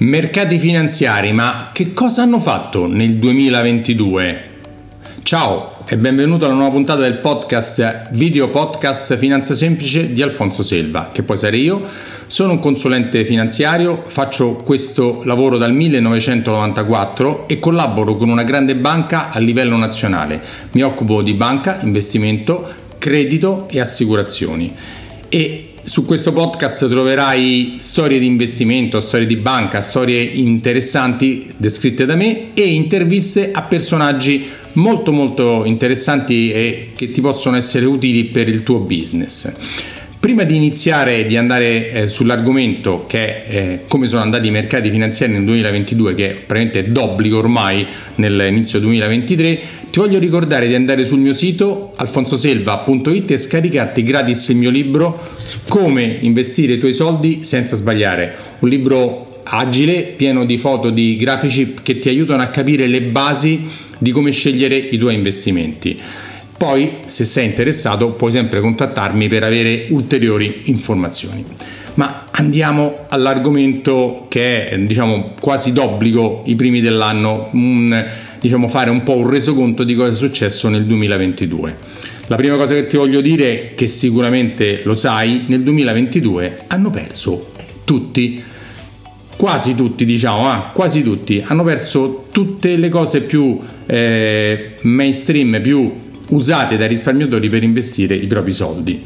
Mercati finanziari, ma che cosa hanno fatto nel 2022? Ciao e benvenuto alla nuova puntata del podcast Video Podcast Finanza Semplice di Alfonso Selva, che poi sarei io. Sono un consulente finanziario, faccio questo lavoro dal 1994 e collaboro con una grande banca a livello nazionale. Mi occupo di banca, investimento, credito e assicurazioni. E su questo podcast troverai storie di investimento, storie di banca, storie interessanti descritte da me e interviste a personaggi molto molto interessanti e che ti possono essere utili per il tuo business. Prima di iniziare di andare eh, sull'argomento che è eh, come sono andati i mercati finanziari nel 2022, che è praticamente d'obbligo ormai nell'inizio 2023, ti voglio ricordare di andare sul mio sito alfonsoselva.it e scaricarti gratis il mio libro Come investire i tuoi soldi senza sbagliare. Un libro agile, pieno di foto, di grafici che ti aiutano a capire le basi di come scegliere i tuoi investimenti. Poi, se sei interessato, puoi sempre contattarmi per avere ulteriori informazioni. Ma andiamo all'argomento che è diciamo, quasi d'obbligo i primi dell'anno, un, diciamo, fare un po' un resoconto di cosa è successo nel 2022. La prima cosa che ti voglio dire, che sicuramente lo sai, nel 2022 hanno perso tutti, quasi tutti diciamo, ah, quasi tutti, hanno perso tutte le cose più eh, mainstream, più usate dai risparmiatori per investire i propri soldi.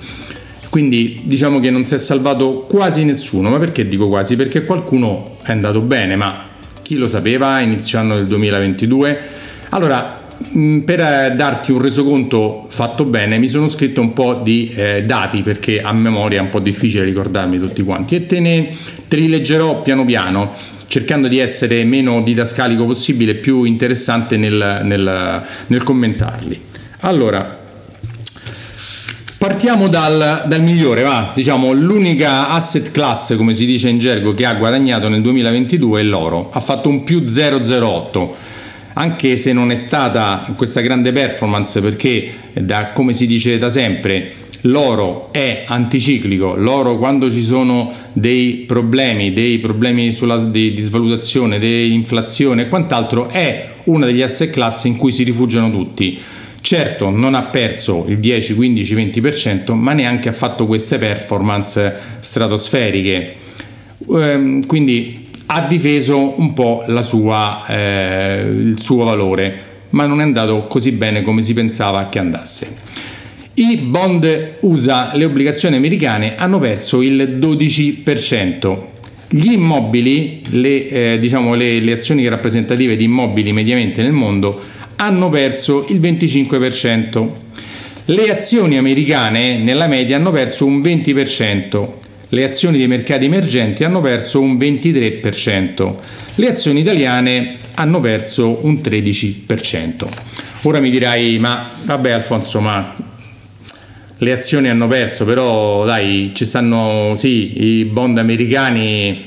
Quindi diciamo che non si è salvato quasi nessuno, ma perché dico quasi? Perché qualcuno è andato bene, ma chi lo sapeva inizio anno del 2022? Allora, per eh, darti un resoconto fatto bene, mi sono scritto un po' di eh, dati perché a memoria è un po' difficile ricordarmi tutti quanti e te, ne, te li leggerò piano piano cercando di essere meno didascalico possibile, più interessante nel, nel, nel commentarli. Allora, partiamo dal, dal, migliore, va. Diciamo, l'unica asset class, come si dice in gergo, che ha guadagnato nel 2022 è l'oro. Ha fatto un più 008 anche se non è stata questa grande performance perché da, come si dice da sempre l'oro è anticiclico, l'oro quando ci sono dei problemi, dei problemi sulla, di, di svalutazione, di inflazione e quant'altro è una degli asset class in cui si rifugiano tutti Certo, non ha perso il 10, 15, 20%, ma neanche ha fatto queste performance stratosferiche. Ehm, quindi ha difeso un po' sua, eh, il suo valore, ma non è andato così bene come si pensava che andasse. I bond USA, le obbligazioni americane, hanno perso il 12%. Gli immobili, le, eh, diciamo le, le azioni rappresentative di immobili mediamente nel mondo, hanno perso il 25%. Le azioni americane nella media hanno perso un 20%, le azioni dei mercati emergenti hanno perso un 23%, le azioni italiane hanno perso un 13%. Ora mi dirai, ma vabbè Alfonso, ma le azioni hanno perso, però dai, ci stanno, sì, i bond americani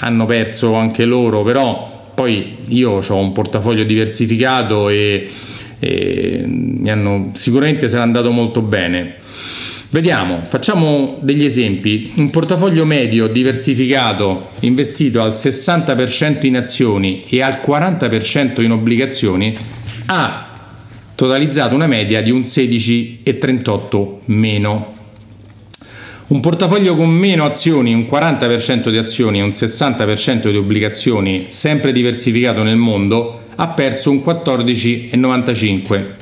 hanno perso anche loro, però poi io ho un portafoglio diversificato e, e mi hanno, sicuramente sarà andato molto bene. Vediamo, facciamo degli esempi. Un portafoglio medio diversificato investito al 60% in azioni e al 40% in obbligazioni ha totalizzato una media di un 16,38 meno un portafoglio con meno azioni, un 40% di azioni e un 60% di obbligazioni, sempre diversificato nel mondo, ha perso un 14,95.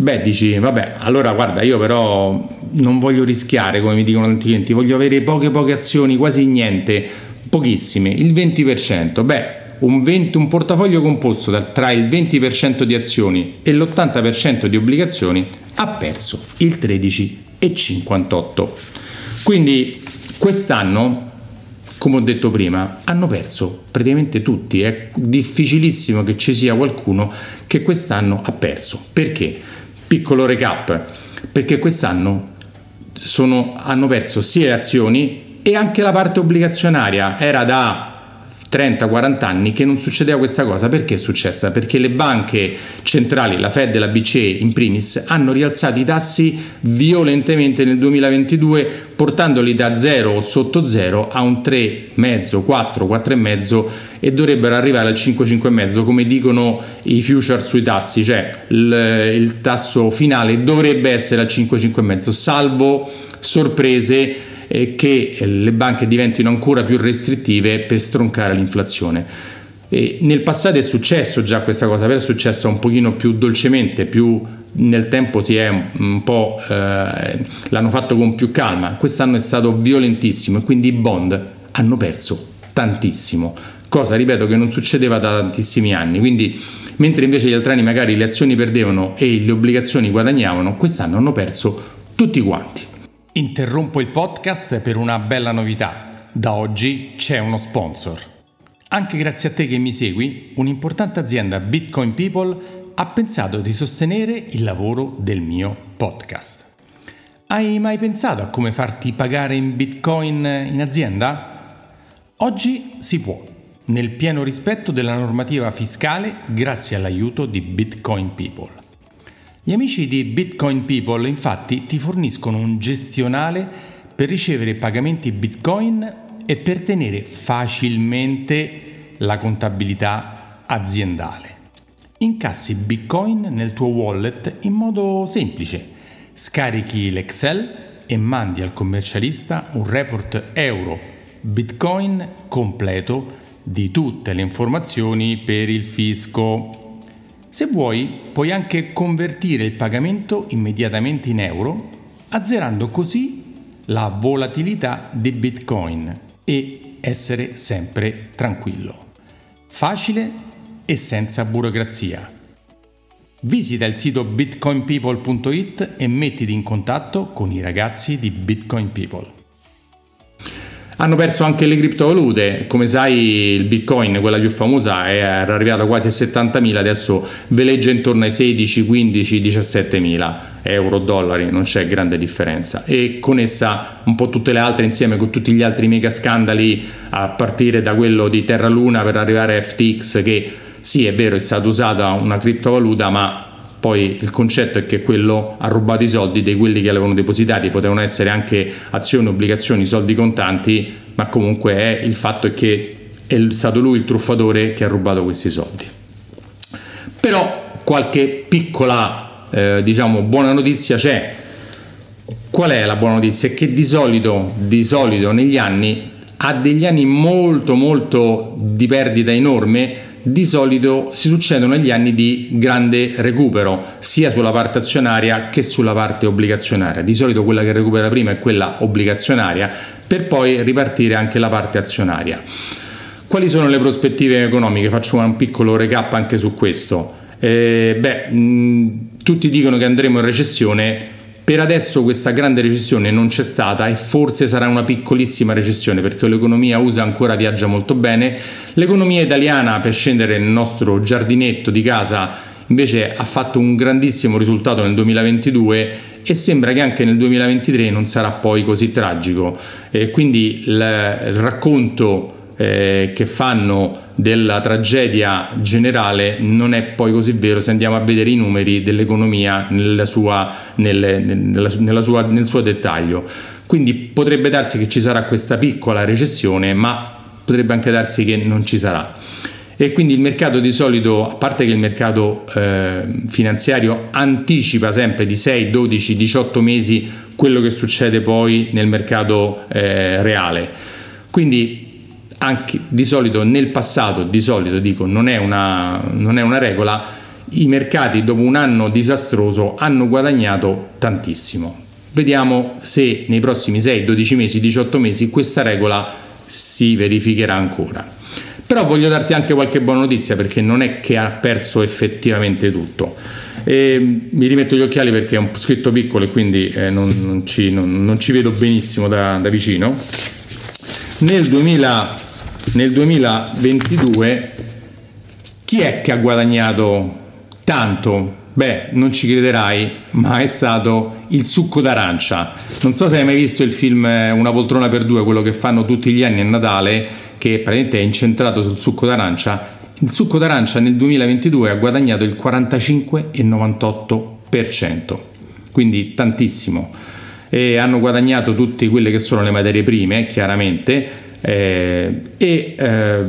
Beh, dici, vabbè, allora guarda, io però non voglio rischiare, come mi dicono tanti clienti, voglio avere poche poche azioni, quasi niente, pochissime, il 20%. Beh, un, 20, un portafoglio composto tra il 20% di azioni e l'80% di obbligazioni ha perso il 13,58. Quindi quest'anno, come ho detto prima, hanno perso praticamente tutti. È difficilissimo che ci sia qualcuno che quest'anno ha perso. Perché? Piccolo recap, perché quest'anno sono, hanno perso sia le azioni e anche la parte obbligazionaria. Era da 30-40 anni che non succedeva questa cosa. Perché è successa? Perché le banche centrali, la Fed e la BCE in primis, hanno rialzato i tassi violentemente nel 2022 portandoli da 0 o sotto 0 a un 3,5, 4, 4,5 e dovrebbero arrivare al 5, 5,5 come dicono i future sui tassi, cioè il, il tasso finale dovrebbe essere al 5, 5,5 salvo sorprese eh, che le banche diventino ancora più restrittive per stroncare l'inflazione. E nel passato è successo già questa cosa, però è successa un pochino più dolcemente, più nel tempo si è un po' eh, l'hanno fatto con più calma. Quest'anno è stato violentissimo e quindi i bond hanno perso tantissimo, cosa ripeto che non succedeva da tantissimi anni. Quindi mentre invece gli altri anni magari le azioni perdevano e le obbligazioni guadagnavano, quest'anno hanno perso tutti quanti. Interrompo il podcast per una bella novità. Da oggi c'è uno sponsor. Anche grazie a te che mi segui, un'importante azienda Bitcoin People ha pensato di sostenere il lavoro del mio podcast. Hai mai pensato a come farti pagare in Bitcoin in azienda? Oggi si può, nel pieno rispetto della normativa fiscale grazie all'aiuto di Bitcoin People. Gli amici di Bitcoin People infatti ti forniscono un gestionale per ricevere pagamenti Bitcoin e per tenere facilmente la contabilità aziendale. Incassi Bitcoin nel tuo wallet in modo semplice. Scarichi l'Excel e mandi al commercialista un report euro Bitcoin completo di tutte le informazioni per il fisco. Se vuoi, puoi anche convertire il pagamento immediatamente in euro, azzerando così la volatilità di Bitcoin e essere sempre tranquillo. Facile e senza burocrazia. Visita il sito bitcoinpeople.it e mettiti in contatto con i ragazzi di Bitcoin People. Hanno perso anche le criptovalute, come sai il bitcoin, quella più famosa, era arrivata quasi a 70.000, adesso veleggia intorno ai 16, 15, 17.000 euro, dollari, non c'è grande differenza. E con essa un po' tutte le altre insieme con tutti gli altri mega scandali, a partire da quello di Terra Luna per arrivare a FTX, che sì è vero è stata usata una criptovaluta, ma poi il concetto è che quello ha rubato i soldi di quelli che l'avevano depositati, potevano essere anche azioni, obbligazioni, soldi contanti, ma comunque è il fatto è che è stato lui il truffatore che ha rubato questi soldi. Però qualche piccola, eh, diciamo, buona notizia c'è. Qual è la buona notizia? È che di solito, di solito negli anni ha degli anni molto molto di perdita enorme di solito si succedono negli anni di grande recupero, sia sulla parte azionaria che sulla parte obbligazionaria. Di solito quella che recupera prima è quella obbligazionaria, per poi ripartire anche la parte azionaria. Quali sono le prospettive economiche? Faccio un piccolo recap anche su questo. Eh, beh, mh, tutti dicono che andremo in recessione, per adesso questa grande recessione non c'è stata e forse sarà una piccolissima recessione perché l'economia USA ancora viaggia molto bene. L'economia italiana, per scendere nel nostro giardinetto di casa, invece ha fatto un grandissimo risultato nel 2022 e sembra che anche nel 2023 non sarà poi così tragico. E quindi il racconto eh, che fanno della tragedia generale non è poi così vero se andiamo a vedere i numeri dell'economia nella sua, nelle, nella, nella sua, nel suo dettaglio. Quindi potrebbe darsi che ci sarà questa piccola recessione, ma potrebbe anche darsi che non ci sarà. E quindi il mercato di solito, a parte che il mercato eh, finanziario anticipa sempre di 6, 12, 18 mesi quello che succede poi nel mercato eh, reale. Quindi anche di solito nel passato, di solito dico, non è una, non è una regola, i mercati dopo un anno disastroso hanno guadagnato tantissimo. Vediamo se nei prossimi 6, 12 mesi, 18 mesi questa regola si verificherà ancora. Però voglio darti anche qualche buona notizia perché non è che ha perso effettivamente tutto. E mi rimetto gli occhiali perché è un scritto piccolo e quindi eh, non, non, ci, non, non, ci, vedo benissimo da, da vicino. Nel 2000 nel 2022 chi è che ha guadagnato tanto? Beh, non ci crederai, ma è stato il succo d'arancia. Non so se hai mai visto il film eh, Una poltrona per due, quello che fanno tutti gli anni a Natale, che praticamente è incentrato sul succo d'arancia, il succo d'arancia nel 2022 ha guadagnato il 45,98%, quindi tantissimo. E hanno guadagnato tutte quelle che sono le materie prime, chiaramente, eh, e eh,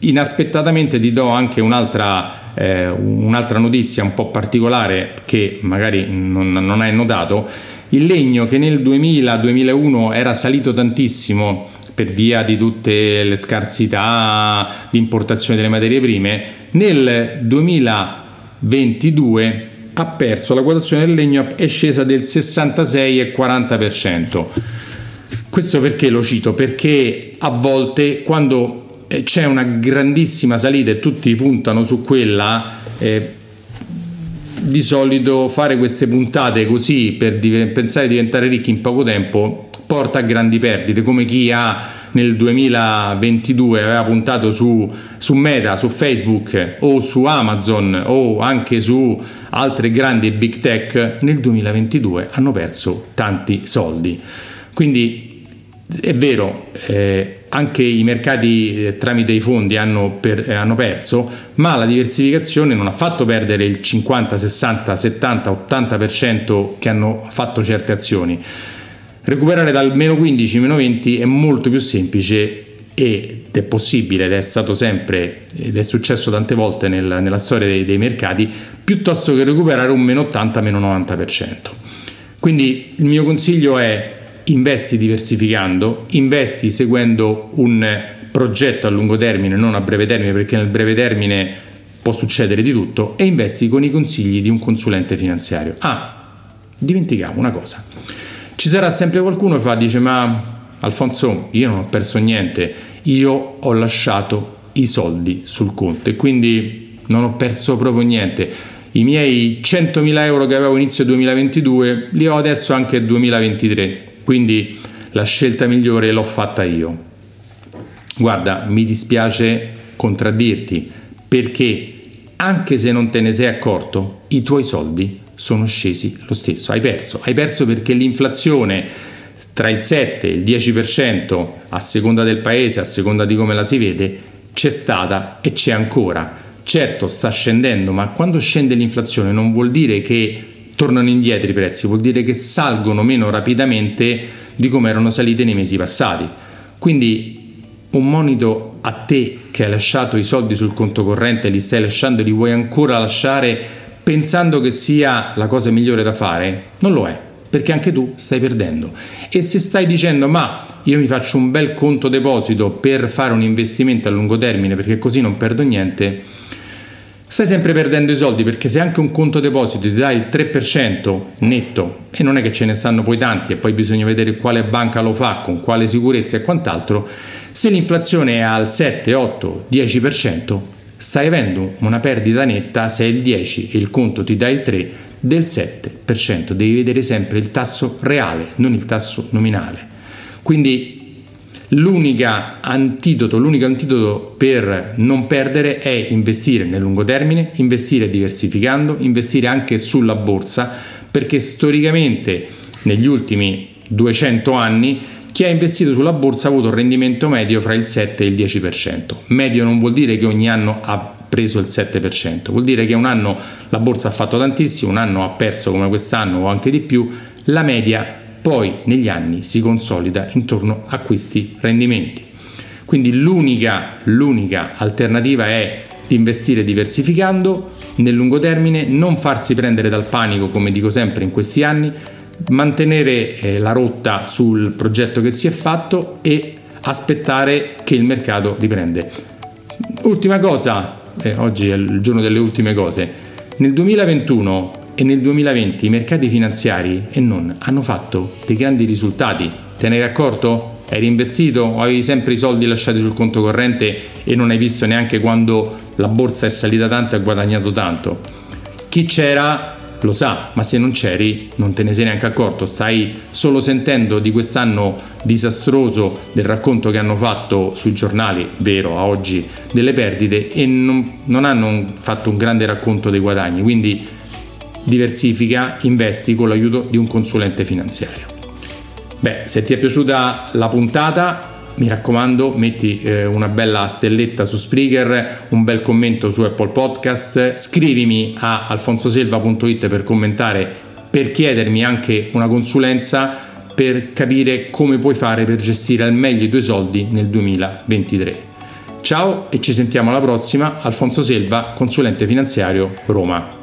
inaspettatamente ti do anche un'altra, eh, un'altra, notizia un po' particolare che magari non, non hai notato. Il legno che nel 2000-2001 era salito tantissimo per via di tutte le scarsità di importazione delle materie prime, nel 2022 ha perso la quotazione del legno è scesa del 66,40%. Questo perché lo cito? Perché a volte quando eh, c'è una grandissima salita e tutti puntano su quella, eh, di solito fare queste puntate così per div- pensare di diventare ricchi in poco tempo porta a grandi perdite, come chi ha nel 2022 aveva puntato su, su, Meta, su Facebook o su Amazon o anche su altre grandi big tech, nel 2022 hanno perso tanti soldi. Quindi è vero, eh, anche i mercati eh, tramite i fondi hanno, per, eh, hanno, perso, ma la diversificazione non ha fatto perdere il 50, 60, 70, 80% che hanno fatto certe azioni Recuperare dal meno 15 meno 20 è molto più semplice ed è possibile ed è stato sempre ed è successo tante volte nel, nella storia dei, dei, mercati piuttosto che recuperare un meno 80 meno 90%. Quindi il mio consiglio è investi diversificando, investi seguendo un progetto a lungo termine, non a breve termine, perché nel breve termine può succedere di tutto, e investi con i consigli di un consulente finanziario. Ah, dimenticavo una cosa. Ci sarà sempre qualcuno che fa, dice ma Alfonso, io non ho perso niente, io ho lasciato i soldi sul conto e quindi non ho perso proprio niente. I miei 100.000 euro che avevo inizio 2022 li ho adesso anche 2023, quindi la scelta migliore l'ho fatta io. Guarda, mi dispiace contraddirti perché anche se non te ne sei accorto, i tuoi soldi sono scesi lo stesso, hai perso, hai perso perché l'inflazione tra il 7 e il 10% a seconda del paese, a seconda di come la si vede, c'è stata e c'è ancora. Certo sta scendendo, ma quando scende l'inflazione non vuol dire che tornano indietro i prezzi, vuol dire che salgono meno rapidamente di come erano salite nei mesi passati. Quindi un monito a te che hai lasciato i soldi sul conto corrente, li stai lasciando, li vuoi ancora lasciare pensando che sia la cosa migliore da fare, non lo è, perché anche tu stai perdendo. E se stai dicendo ma io mi faccio un bel conto deposito per fare un investimento a lungo termine perché così non perdo niente, stai sempre perdendo i soldi perché se anche un conto deposito ti dà il 3% netto e non è che ce ne stanno poi tanti e poi bisogna vedere quale banca lo fa, con quale sicurezza e quant'altro, se l'inflazione è al 7, 8, 10%, stai avendo una perdita netta se è il 10 e il conto ti dà il 3 del 7%, devi vedere sempre il tasso reale, non il tasso nominale. Quindi l'unico antidoto, l'unico antidoto per non perdere è investire nel lungo termine, investire diversificando, investire anche sulla borsa, perché storicamente negli ultimi 200 anni chi ha investito sulla borsa ha avuto un rendimento medio fra il 7 e il 10%. Medio non vuol dire che ogni anno ha preso il 7%, vuol dire che un anno la borsa ha fatto tantissimo, un anno ha perso come quest'anno o anche di più, la media poi negli anni si consolida intorno a questi rendimenti. Quindi l'unica, l'unica alternativa è di investire diversificando nel lungo termine, non farsi prendere dal panico come dico sempre in questi anni, mantenere eh, la rotta sul progetto che si è fatto e aspettare che il mercato riprende. Ultima cosa, eh, oggi è il giorno delle ultime cose, nel 2021 e nel 2020 i mercati finanziari e non hanno fatto dei grandi risultati. Te ne eri accorto? Hai investito o avevi sempre i soldi lasciati sul conto corrente e non hai visto neanche quando la borsa è salita tanto e ha guadagnato tanto? Chi c'era lo sa, ma se non c'eri non te ne sei neanche accorto, stai solo sentendo di quest'anno disastroso del racconto che hanno fatto sui giornali, vero, a oggi, delle perdite e non, non hanno fatto un grande racconto dei guadagni, quindi diversifica, investi con l'aiuto di un consulente finanziario. Beh, se ti è piaciuta la puntata mi raccomando, metti eh, una bella stelletta su Spreaker, un bel commento su Apple Podcast, scrivimi a alfonsoselva.it per commentare, per chiedermi anche una consulenza per capire come puoi fare per gestire al meglio i tuoi soldi nel 2023. Ciao e ci sentiamo alla prossima. Alfonso Selva, consulente finanziario Roma.